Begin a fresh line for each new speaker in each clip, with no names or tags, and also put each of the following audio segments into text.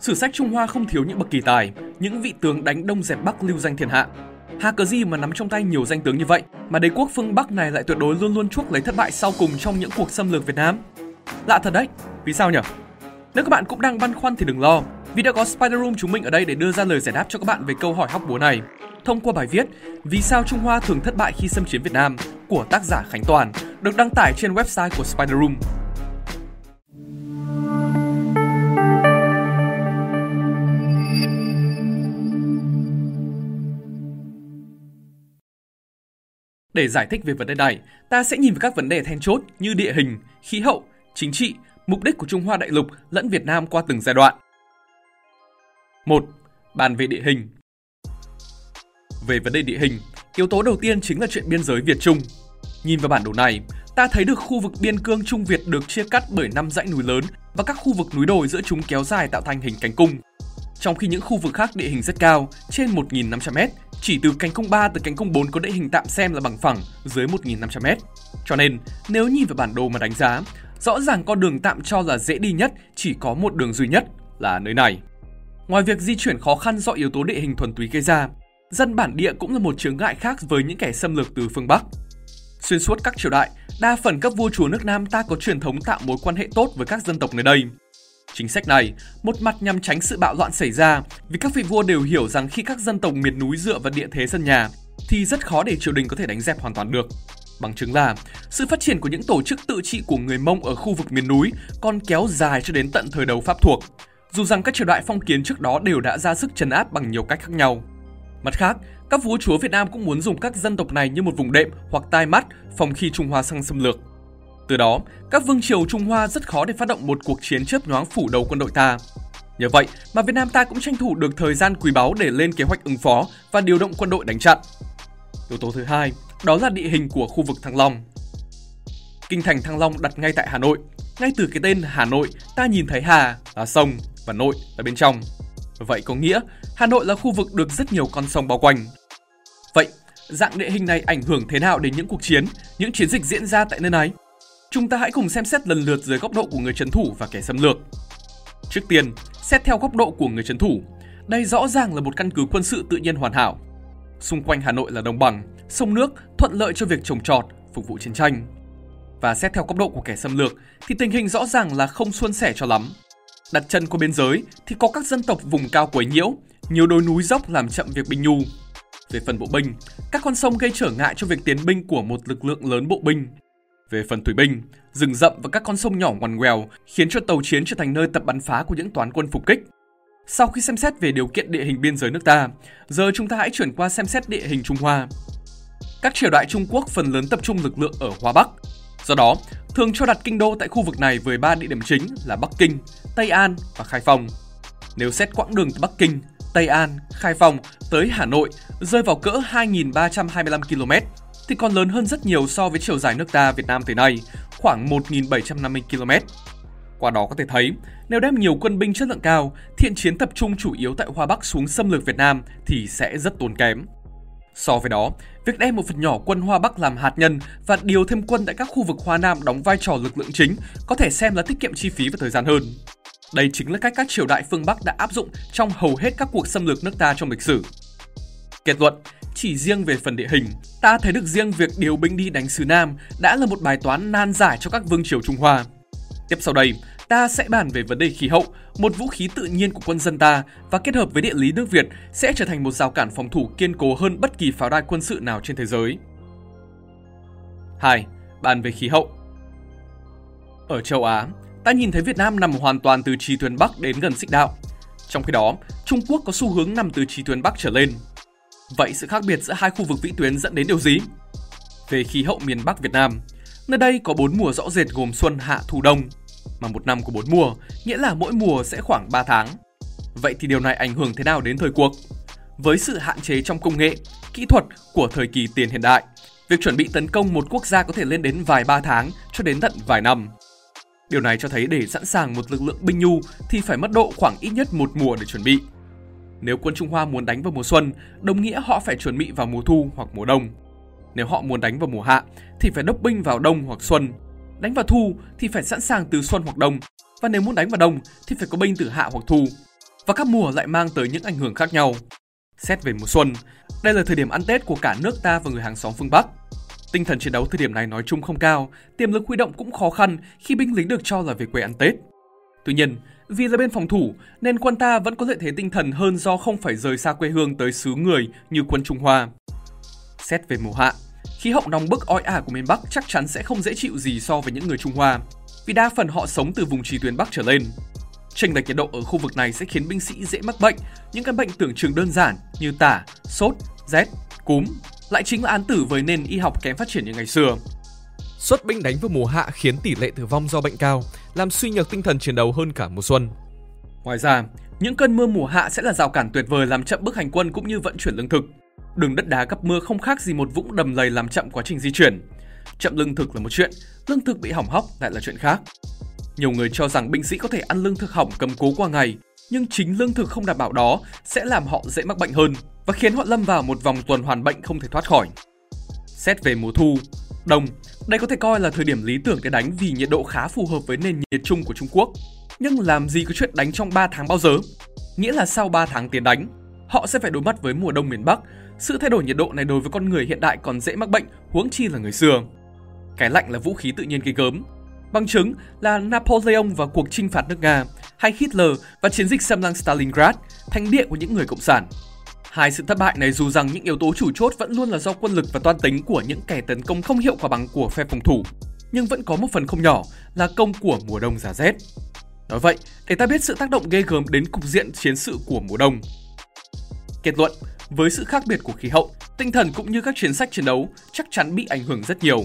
Sử sách Trung Hoa không thiếu những bậc kỳ tài, những vị tướng đánh đông dẹp Bắc lưu danh thiên hạ. Hà cớ gì mà nắm trong tay nhiều danh tướng như vậy, mà đế quốc phương Bắc này lại tuyệt đối luôn luôn chuốc lấy thất bại sau cùng trong những cuộc xâm lược Việt Nam? Lạ thật đấy, vì sao nhỉ? Nếu các bạn cũng đang băn khoăn thì đừng lo, vì đã có Spider Room chúng mình ở đây để đưa ra lời giải đáp cho các bạn về câu hỏi hóc búa này. Thông qua bài viết Vì sao Trung Hoa thường thất bại khi xâm chiếm Việt Nam của tác giả Khánh Toàn được đăng tải trên website của Spider Room. Để giải thích về vấn đề này, ta sẽ nhìn vào các vấn đề then chốt như địa hình, khí hậu, chính trị, mục đích của Trung Hoa đại lục lẫn Việt Nam qua từng giai đoạn. 1. Bàn về địa hình Về vấn đề địa hình, yếu tố đầu tiên chính là chuyện biên giới Việt Trung. Nhìn vào bản đồ này, ta thấy được khu vực biên cương Trung Việt được chia cắt bởi năm dãy núi lớn và các khu vực núi đồi giữa chúng kéo dài tạo thành hình cánh cung. Trong khi những khu vực khác địa hình rất cao, trên 1.500m, chỉ từ cánh cung 3 tới cánh cung 4 có địa hình tạm xem là bằng phẳng dưới 1.500m. Cho nên, nếu nhìn vào bản đồ mà đánh giá, rõ ràng con đường tạm cho là dễ đi nhất chỉ có một đường duy nhất là nơi này. Ngoài việc di chuyển khó khăn do yếu tố địa hình thuần túy gây ra, dân bản địa cũng là một chướng ngại khác với những kẻ xâm lược từ phương Bắc. Xuyên suốt các triều đại, đa phần các vua chúa nước Nam ta có truyền thống tạo mối quan hệ tốt với các dân tộc nơi đây. Chính sách này, một mặt nhằm tránh sự bạo loạn xảy ra, vì các vị vua đều hiểu rằng khi các dân tộc miền núi dựa vào địa thế sân nhà, thì rất khó để triều đình có thể đánh dẹp hoàn toàn được. Bằng chứng là, sự phát triển của những tổ chức tự trị của người Mông ở khu vực miền núi còn kéo dài cho đến tận thời đầu Pháp thuộc, dù rằng các triều đại phong kiến trước đó đều đã ra sức trấn áp bằng nhiều cách khác nhau. Mặt khác, các vua chúa Việt Nam cũng muốn dùng các dân tộc này như một vùng đệm hoặc tai mắt phòng khi Trung Hoa sang xâm lược. Từ đó, các vương triều Trung Hoa rất khó để phát động một cuộc chiến chớp nhoáng phủ đầu quân đội ta. Nhờ vậy mà Việt Nam ta cũng tranh thủ được thời gian quý báu để lên kế hoạch ứng phó và điều động quân đội đánh chặn. Yếu tố thứ hai, đó là địa hình của khu vực Thăng Long. Kinh thành Thăng Long đặt ngay tại Hà Nội. Ngay từ cái tên Hà Nội, ta nhìn thấy Hà là sông và Nội là bên trong. Vậy có nghĩa Hà Nội là khu vực được rất nhiều con sông bao quanh. Vậy, dạng địa hình này ảnh hưởng thế nào đến những cuộc chiến, những chiến dịch diễn ra tại nơi này? Chúng ta hãy cùng xem xét lần lượt dưới góc độ của người trấn thủ và kẻ xâm lược. Trước tiên, xét theo góc độ của người trấn thủ, đây rõ ràng là một căn cứ quân sự tự nhiên hoàn hảo. Xung quanh Hà Nội là đồng bằng, sông nước thuận lợi cho việc trồng trọt, phục vụ chiến tranh. Và xét theo góc độ của kẻ xâm lược thì tình hình rõ ràng là không suôn sẻ cho lắm. Đặt chân qua biên giới thì có các dân tộc vùng cao quấy nhiễu, nhiều đồi núi dốc làm chậm việc binh nhu. Về phần bộ binh, các con sông gây trở ngại cho việc tiến binh của một lực lượng lớn bộ binh. Về phần thủy binh, rừng rậm và các con sông nhỏ ngoằn ngoèo khiến cho tàu chiến trở thành nơi tập bắn phá của những toán quân phục kích. Sau khi xem xét về điều kiện địa hình biên giới nước ta, giờ chúng ta hãy chuyển qua xem xét địa hình Trung Hoa. Các triều đại Trung Quốc phần lớn tập trung lực lượng ở Hoa Bắc. Do đó, thường cho đặt kinh đô tại khu vực này với ba địa điểm chính là Bắc Kinh, Tây An và Khai Phong. Nếu xét quãng đường từ Bắc Kinh, Tây An, Khai Phong tới Hà Nội rơi vào cỡ 2.325 km thì còn lớn hơn rất nhiều so với chiều dài nước ta Việt Nam tới nay, khoảng 1.750 km. Qua đó có thể thấy, nếu đem nhiều quân binh chất lượng cao, thiện chiến tập trung chủ yếu tại Hoa Bắc xuống xâm lược Việt Nam thì sẽ rất tốn kém. So với đó, việc đem một phần nhỏ quân Hoa Bắc làm hạt nhân và điều thêm quân tại các khu vực Hoa Nam đóng vai trò lực lượng chính có thể xem là tiết kiệm chi phí và thời gian hơn. Đây chính là cách các triều đại phương Bắc đã áp dụng trong hầu hết các cuộc xâm lược nước ta trong lịch sử. Kết luận, chỉ riêng về phần địa hình, ta thấy được riêng việc điều binh đi đánh xứ Nam đã là một bài toán nan giải cho các vương triều Trung Hoa. Tiếp sau đây, ta sẽ bàn về vấn đề khí hậu, một vũ khí tự nhiên của quân dân ta và kết hợp với địa lý nước Việt sẽ trở thành một rào cản phòng thủ kiên cố hơn bất kỳ pháo đài quân sự nào trên thế giới. 2. Bàn về khí hậu Ở châu Á, ta nhìn thấy Việt Nam nằm hoàn toàn từ trì thuyền Bắc đến gần xích đạo. Trong khi đó, Trung Quốc có xu hướng nằm từ trì thuyền Bắc trở lên. Vậy sự khác biệt giữa hai khu vực vĩ tuyến dẫn đến điều gì? Về khí hậu miền Bắc Việt Nam, nơi đây có bốn mùa rõ rệt gồm xuân, hạ, thu, đông, mà một năm có bốn mùa, nghĩa là mỗi mùa sẽ khoảng 3 tháng. Vậy thì điều này ảnh hưởng thế nào đến thời cuộc? Với sự hạn chế trong công nghệ, kỹ thuật của thời kỳ tiền hiện đại, việc chuẩn bị tấn công một quốc gia có thể lên đến vài ba tháng cho đến tận vài năm. Điều này cho thấy để sẵn sàng một lực lượng binh nhu thì phải mất độ khoảng ít nhất một mùa để chuẩn bị. Nếu quân Trung Hoa muốn đánh vào mùa xuân, đồng nghĩa họ phải chuẩn bị vào mùa thu hoặc mùa đông. Nếu họ muốn đánh vào mùa hạ thì phải đốc binh vào đông hoặc xuân. Đánh vào thu thì phải sẵn sàng từ xuân hoặc đông, và nếu muốn đánh vào đông thì phải có binh từ hạ hoặc thu. và các mùa lại mang tới những ảnh hưởng khác nhau. Xét về mùa xuân, đây là thời điểm ăn Tết của cả nước ta và người hàng xóm phương Bắc. Tinh thần chiến đấu thời điểm này nói chung không cao, tiềm lực huy động cũng khó khăn khi binh lính được cho là về quê ăn Tết. Tuy nhiên, vì là bên phòng thủ nên quân ta vẫn có lợi thế tinh thần hơn do không phải rời xa quê hương tới xứ người như quân Trung Hoa. Xét về mùa hạ, khí hậu nóng bức oi ả của miền Bắc chắc chắn sẽ không dễ chịu gì so với những người Trung Hoa, vì đa phần họ sống từ vùng trì tuyến Bắc trở lên. Chênh lệch nhiệt độ ở khu vực này sẽ khiến binh sĩ dễ mắc bệnh, những căn bệnh tưởng chừng đơn giản như tả, sốt, rét, cúm, lại chính là án tử với nền y học kém phát triển như ngày xưa.
Xuất binh đánh vào mùa hạ khiến tỷ lệ tử vong do bệnh cao, làm suy nhược tinh thần chiến đấu hơn cả mùa xuân.
Ngoài ra, những cơn mưa mùa hạ sẽ là rào cản tuyệt vời làm chậm bước hành quân cũng như vận chuyển lương thực. Đường đất đá gặp mưa không khác gì một vũng đầm lầy làm chậm quá trình di chuyển. Chậm lương thực là một chuyện, lương thực bị hỏng hóc lại là chuyện khác. Nhiều người cho rằng binh sĩ có thể ăn lương thực hỏng cầm cố qua ngày, nhưng chính lương thực không đảm bảo đó sẽ làm họ dễ mắc bệnh hơn và khiến họ lâm vào một vòng tuần hoàn bệnh không thể thoát khỏi. Xét về mùa thu, đông, đây có thể coi là thời điểm lý tưởng để đánh vì nhiệt độ khá phù hợp với nền nhiệt chung của Trung Quốc. Nhưng làm gì có chuyện đánh trong 3 tháng bao giờ? Nghĩa là sau 3 tháng tiến đánh, họ sẽ phải đối mặt với mùa đông miền Bắc. Sự thay đổi nhiệt độ này đối với con người hiện đại còn dễ mắc bệnh, huống chi là người xưa. Cái lạnh là vũ khí tự nhiên gây gớm. Bằng chứng là Napoleon và cuộc chinh phạt nước Nga, hay Hitler và chiến dịch xâm lăng Stalingrad, thành địa của những người cộng sản. Hai sự thất bại này dù rằng những yếu tố chủ chốt vẫn luôn là do quân lực và toan tính của những kẻ tấn công không hiệu quả bằng của phe phòng thủ, nhưng vẫn có một phần không nhỏ là công của mùa đông giá rét. Nói vậy, để ta biết sự tác động ghê gớm đến cục diện chiến sự của mùa đông. Kết luận, với sự khác biệt của khí hậu, tinh thần cũng như các chiến sách chiến đấu chắc chắn bị ảnh hưởng rất nhiều.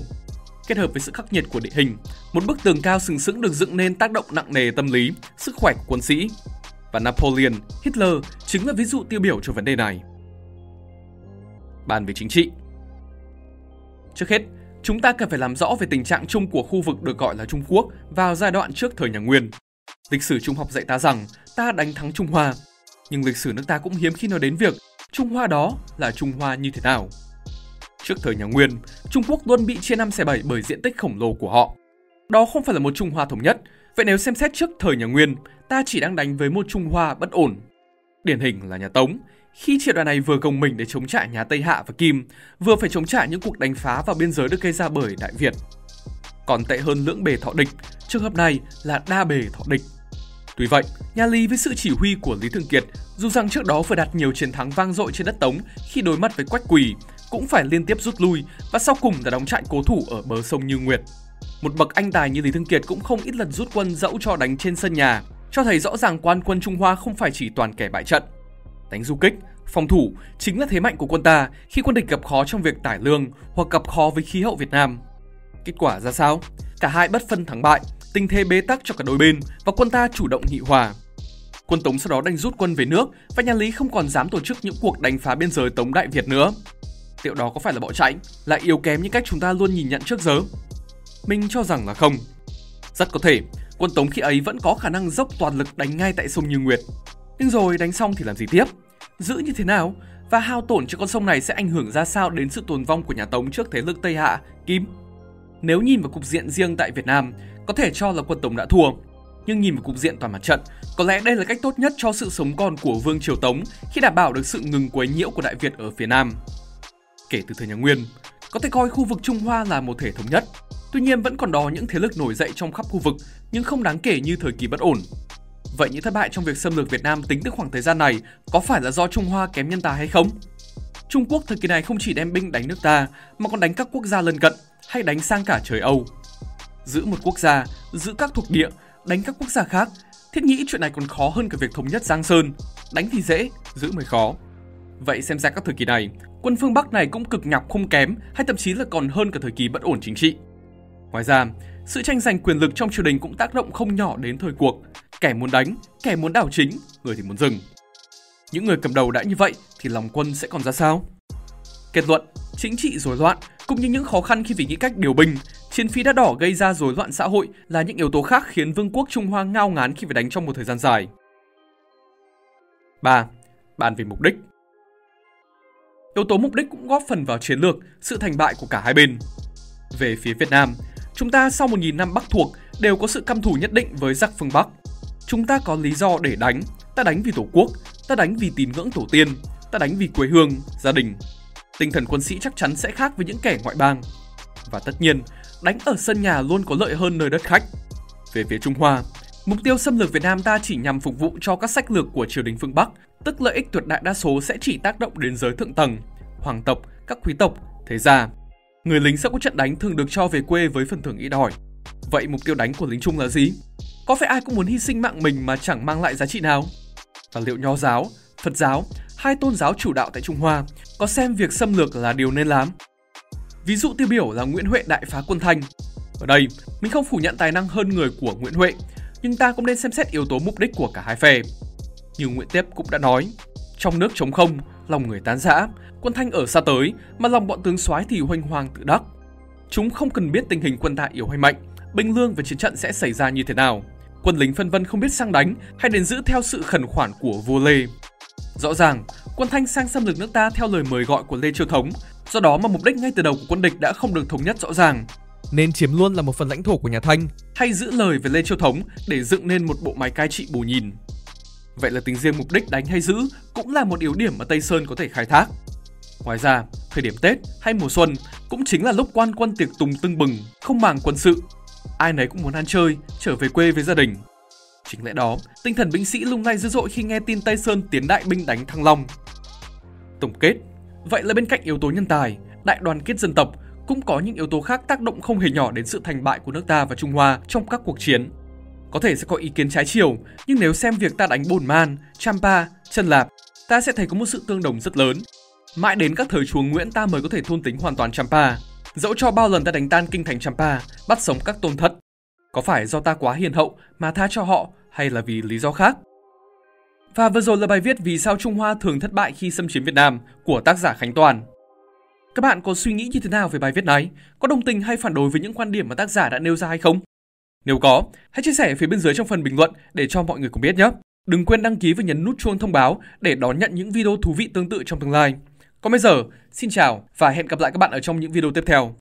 Kết hợp với sự khắc nghiệt của địa hình, một bức tường cao sừng sững được dựng nên tác động nặng nề tâm lý, sức khỏe của quân sĩ, và Napoleon, Hitler chính là ví dụ tiêu biểu cho vấn đề này. Bàn về chính trị Trước hết, chúng ta cần phải làm rõ về tình trạng chung của khu vực được gọi là Trung Quốc vào giai đoạn trước thời nhà Nguyên. Lịch sử trung học dạy ta rằng ta đánh thắng Trung Hoa, nhưng lịch sử nước ta cũng hiếm khi nói đến việc Trung Hoa đó là Trung Hoa như thế nào. Trước thời nhà Nguyên, Trung Quốc luôn bị chia năm xẻ bảy bởi diện tích khổng lồ của họ. Đó không phải là một Trung Hoa thống nhất, vậy nếu xem xét trước thời nhà Nguyên, ta chỉ đang đánh với một Trung Hoa bất ổn. Điển hình là nhà Tống, khi triều đoàn này vừa gồng mình để chống trả nhà Tây Hạ và Kim, vừa phải chống trả những cuộc đánh phá vào biên giới được gây ra bởi Đại Việt. Còn tệ hơn lưỡng bề thọ địch, trường hợp này là đa bề thọ địch. Tuy vậy, nhà Lý với sự chỉ huy của Lý Thường Kiệt, dù rằng trước đó vừa đạt nhiều chiến thắng vang dội trên đất Tống khi đối mặt với Quách Quỳ, cũng phải liên tiếp rút lui và sau cùng đã đóng trại cố thủ ở bờ sông Như Nguyệt. Một bậc anh tài như Lý thương Kiệt cũng không ít lần rút quân dẫu cho đánh trên sân nhà, cho thấy rõ ràng quan quân Trung Hoa không phải chỉ toàn kẻ bại trận. Đánh du kích, phòng thủ chính là thế mạnh của quân ta khi quân địch gặp khó trong việc tải lương hoặc gặp khó với khí hậu Việt Nam. Kết quả ra sao? Cả hai bất phân thắng bại, tình thế bế tắc cho cả đôi bên và quân ta chủ động nghị hòa. Quân Tống sau đó đành rút quân về nước và nhà Lý không còn dám tổ chức những cuộc đánh phá biên giới Tống Đại Việt nữa. Liệu đó có phải là bỏ chạy, là yếu kém như cách chúng ta luôn nhìn nhận trước giờ? Mình cho rằng là không. Rất có thể, quân Tống khi ấy vẫn có khả năng dốc toàn lực đánh ngay tại sông Như Nguyệt. Nhưng rồi đánh xong thì làm gì tiếp? Giữ như thế nào? Và hao tổn cho con sông này sẽ ảnh hưởng ra sao đến sự tồn vong của nhà Tống trước thế lực Tây Hạ, Kim? Nếu nhìn vào cục diện riêng tại Việt Nam, có thể cho là quân Tống đã thua. Nhưng nhìn vào cục diện toàn mặt trận, có lẽ đây là cách tốt nhất cho sự sống còn của Vương Triều Tống khi đảm bảo được sự ngừng quấy nhiễu của Đại Việt ở phía Nam. Kể từ thời nhà Nguyên, có thể coi khu vực Trung Hoa là một thể thống nhất. Tuy nhiên vẫn còn đó những thế lực nổi dậy trong khắp khu vực nhưng không đáng kể như thời kỳ bất ổn. Vậy những thất bại trong việc xâm lược Việt Nam tính từ khoảng thời gian này có phải là do Trung Hoa kém nhân tài hay không? Trung Quốc thời kỳ này không chỉ đem binh đánh nước ta mà còn đánh các quốc gia lân cận hay đánh sang cả trời Âu. Giữ một quốc gia, giữ các thuộc địa, đánh các quốc gia khác, thiết nghĩ chuyện này còn khó hơn cả việc thống nhất Giang Sơn. Đánh thì dễ, giữ mới khó. Vậy xem ra các thời kỳ này, quân phương Bắc này cũng cực nhọc không kém hay thậm chí là còn hơn cả thời kỳ bất ổn chính trị. Ngoài ra, sự tranh giành quyền lực trong triều đình cũng tác động không nhỏ đến thời cuộc. Kẻ muốn đánh, kẻ muốn đảo chính, người thì muốn dừng. Những người cầm đầu đã như vậy thì lòng quân sẽ còn ra sao? Kết luận, chính trị rối loạn cũng như những khó khăn khi phải nghĩ cách điều binh, chiến phí đắt đỏ gây ra rối loạn xã hội là những yếu tố khác khiến vương quốc Trung Hoa ngao ngán khi phải đánh trong một thời gian dài. 3. Bàn về mục đích Yếu tố mục đích cũng góp phần vào chiến lược, sự thành bại của cả hai bên. Về phía Việt Nam, chúng ta sau 1.000 năm Bắc thuộc đều có sự căm thù nhất định với giặc phương Bắc. Chúng ta có lý do để đánh, ta đánh vì Tổ quốc, ta đánh vì tín ngưỡng tổ tiên, ta đánh vì quê hương, gia đình. Tinh thần quân sĩ chắc chắn sẽ khác với những kẻ ngoại bang. Và tất nhiên, đánh ở sân nhà luôn có lợi hơn nơi đất khách. Về phía Trung Hoa, mục tiêu xâm lược Việt Nam ta chỉ nhằm phục vụ cho các sách lược của triều đình phương Bắc, tức lợi ích tuyệt đại đa số sẽ chỉ tác động đến giới thượng tầng, hoàng tộc, các quý tộc, thế gia. Người lính sau các trận đánh thường được cho về quê với phần thưởng ít ỏi. Vậy mục tiêu đánh của lính Trung là gì? Có phải ai cũng muốn hy sinh mạng mình mà chẳng mang lại giá trị nào? Và liệu Nho giáo, Phật giáo, hai tôn giáo chủ đạo tại Trung Hoa có xem việc xâm lược là điều nên làm? Ví dụ tiêu biểu là Nguyễn Huệ đại phá quân Thanh. Ở đây, mình không phủ nhận tài năng hơn người của Nguyễn Huệ, nhưng ta cũng nên xem xét yếu tố mục đích của cả hai phe. Như Nguyễn Tiếp cũng đã nói, trong nước chống không, lòng người tán rã, quân Thanh ở xa tới mà lòng bọn tướng soái thì hoành hoàng tự đắc. Chúng không cần biết tình hình quân ta yếu hay mạnh, binh lương và chiến trận sẽ xảy ra như thế nào. Quân lính phân vân không biết sang đánh hay đến giữ theo sự khẩn khoản của vua Lê. Rõ ràng, quân Thanh sang xâm lược nước ta theo lời mời gọi của Lê Chiêu Thống, do đó mà mục đích ngay từ đầu của quân địch đã không được thống nhất rõ ràng.
Nên chiếm luôn là một phần lãnh thổ của nhà Thanh,
hay giữ lời về Lê Chiêu Thống để dựng nên một bộ máy cai trị bù nhìn. Vậy là tính riêng mục đích đánh hay giữ cũng là một yếu điểm mà Tây Sơn có thể khai thác. Ngoài ra, thời điểm Tết hay mùa xuân cũng chính là lúc quan quân tiệc tùng tưng bừng, không màng quân sự. Ai nấy cũng muốn ăn chơi, trở về quê với gia đình. Chính lẽ đó, tinh thần binh sĩ lung lay dữ dội khi nghe tin Tây Sơn tiến đại binh đánh Thăng Long. Tổng kết, vậy là bên cạnh yếu tố nhân tài, đại đoàn kết dân tộc cũng có những yếu tố khác tác động không hề nhỏ đến sự thành bại của nước ta và Trung Hoa trong các cuộc chiến. Có thể sẽ có ý kiến trái chiều, nhưng nếu xem việc ta đánh Bồn Man, Champa, Chân Lạp, ta sẽ thấy có một sự tương đồng rất lớn. Mãi đến các thời chúa Nguyễn ta mới có thể thôn tính hoàn toàn Champa. Dẫu cho bao lần ta đánh tan kinh thành Champa, bắt sống các tôn thất. Có phải do ta quá hiền hậu mà tha cho họ hay là vì lý do khác? Và vừa rồi là bài viết Vì sao Trung Hoa thường thất bại khi xâm chiếm Việt Nam của tác giả Khánh Toàn. Các bạn có suy nghĩ như thế nào về bài viết này? Có đồng tình hay phản đối với những quan điểm mà tác giả đã nêu ra hay không? Nếu có, hãy chia sẻ phía bên dưới trong phần bình luận để cho mọi người cùng biết nhé. Đừng quên đăng ký và nhấn nút chuông thông báo để đón nhận những video thú vị tương tự trong tương lai. Còn bây giờ, xin chào và hẹn gặp lại các bạn ở trong những video tiếp theo.